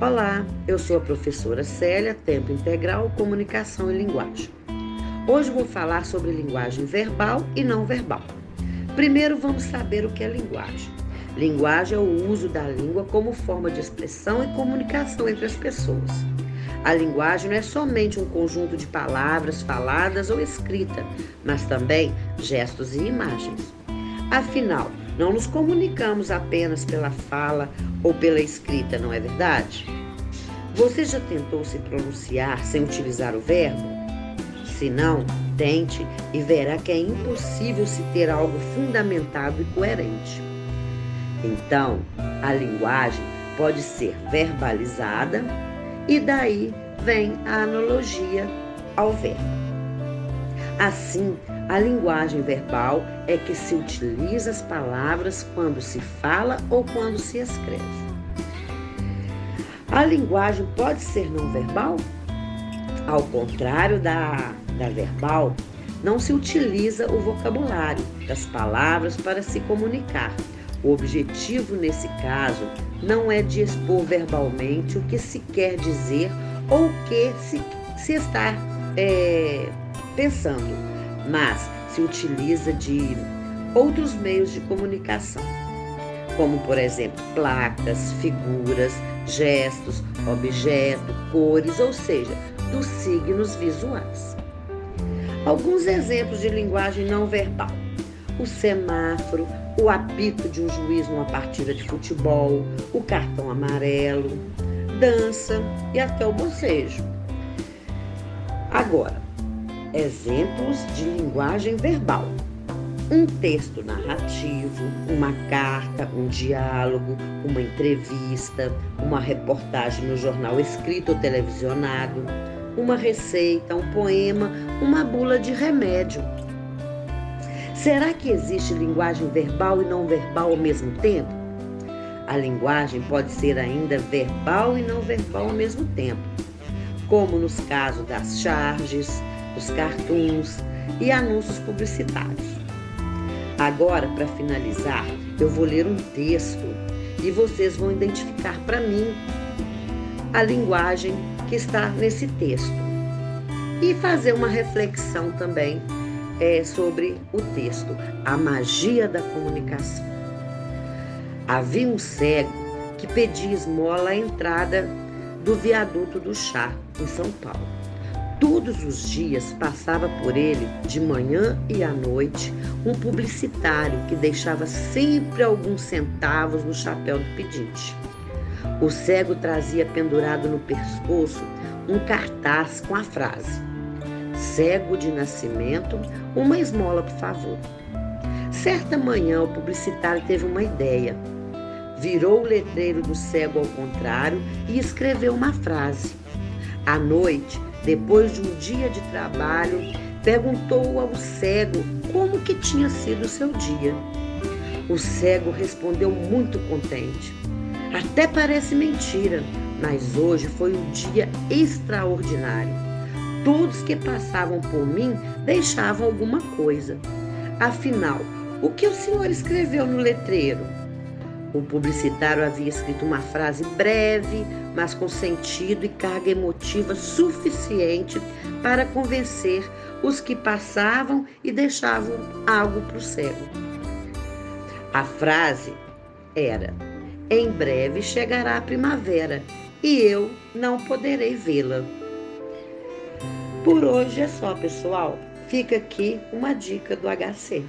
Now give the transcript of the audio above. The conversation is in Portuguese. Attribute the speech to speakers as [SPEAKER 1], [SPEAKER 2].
[SPEAKER 1] Olá, eu sou a professora Célia, Tempo Integral, Comunicação e Linguagem. Hoje vou falar sobre linguagem verbal e não verbal. Primeiro vamos saber o que é linguagem. Linguagem é o uso da língua como forma de expressão e comunicação entre as pessoas. A linguagem não é somente um conjunto de palavras faladas ou escritas, mas também gestos e imagens. Afinal, não nos comunicamos apenas pela fala ou pela escrita, não é verdade? Você já tentou se pronunciar sem utilizar o verbo? Se não, tente e verá que é impossível se ter algo fundamentado e coerente. Então, a linguagem pode ser verbalizada e daí vem a analogia ao verbo. Assim, a linguagem verbal é que se utiliza as palavras quando se fala ou quando se escreve. A linguagem pode ser não verbal? Ao contrário da, da verbal, não se utiliza o vocabulário das palavras para se comunicar. O objetivo nesse caso não é de expor verbalmente o que se quer dizer ou o que se, se está é, pensando mas se utiliza de outros meios de comunicação, como por exemplo placas, figuras, gestos, objetos, cores, ou seja, dos signos visuais. Alguns exemplos de linguagem não verbal: o semáforo, o apito de um juiz numa partida de futebol, o cartão amarelo, dança e até o bocejo. Agora, Exemplos de linguagem verbal: um texto narrativo, uma carta, um diálogo, uma entrevista, uma reportagem no jornal escrito ou televisionado, uma receita, um poema, uma bula de remédio. Será que existe linguagem verbal e não verbal ao mesmo tempo? A linguagem pode ser ainda verbal e não verbal ao mesmo tempo, como nos casos das charges, os cartoons e anúncios publicitários. Agora, para finalizar, eu vou ler um texto e vocês vão identificar para mim a linguagem que está nesse texto e fazer uma reflexão também é, sobre o texto, a magia da comunicação. Havia um cego que pedia esmola à entrada do viaduto do chá, em São Paulo. Todos os dias passava por ele, de manhã e à noite, um publicitário que deixava sempre alguns centavos no chapéu do pedinte. O cego trazia pendurado no pescoço um cartaz com a frase: Cego de nascimento, uma esmola, por favor. Certa manhã, o publicitário teve uma ideia. Virou o letreiro do cego ao contrário e escreveu uma frase. À noite, depois de um dia de trabalho, perguntou ao cego como que tinha sido o seu dia. O cego respondeu muito contente. Até parece mentira, mas hoje foi um dia extraordinário. Todos que passavam por mim deixavam alguma coisa. Afinal, o que o senhor escreveu no letreiro? O publicitário havia escrito uma frase breve, mas com sentido e carga emotiva suficiente para convencer os que passavam e deixavam algo para o cego. A frase era: Em breve chegará a primavera e eu não poderei vê-la. Por hoje é só, pessoal. Fica aqui uma dica do HC.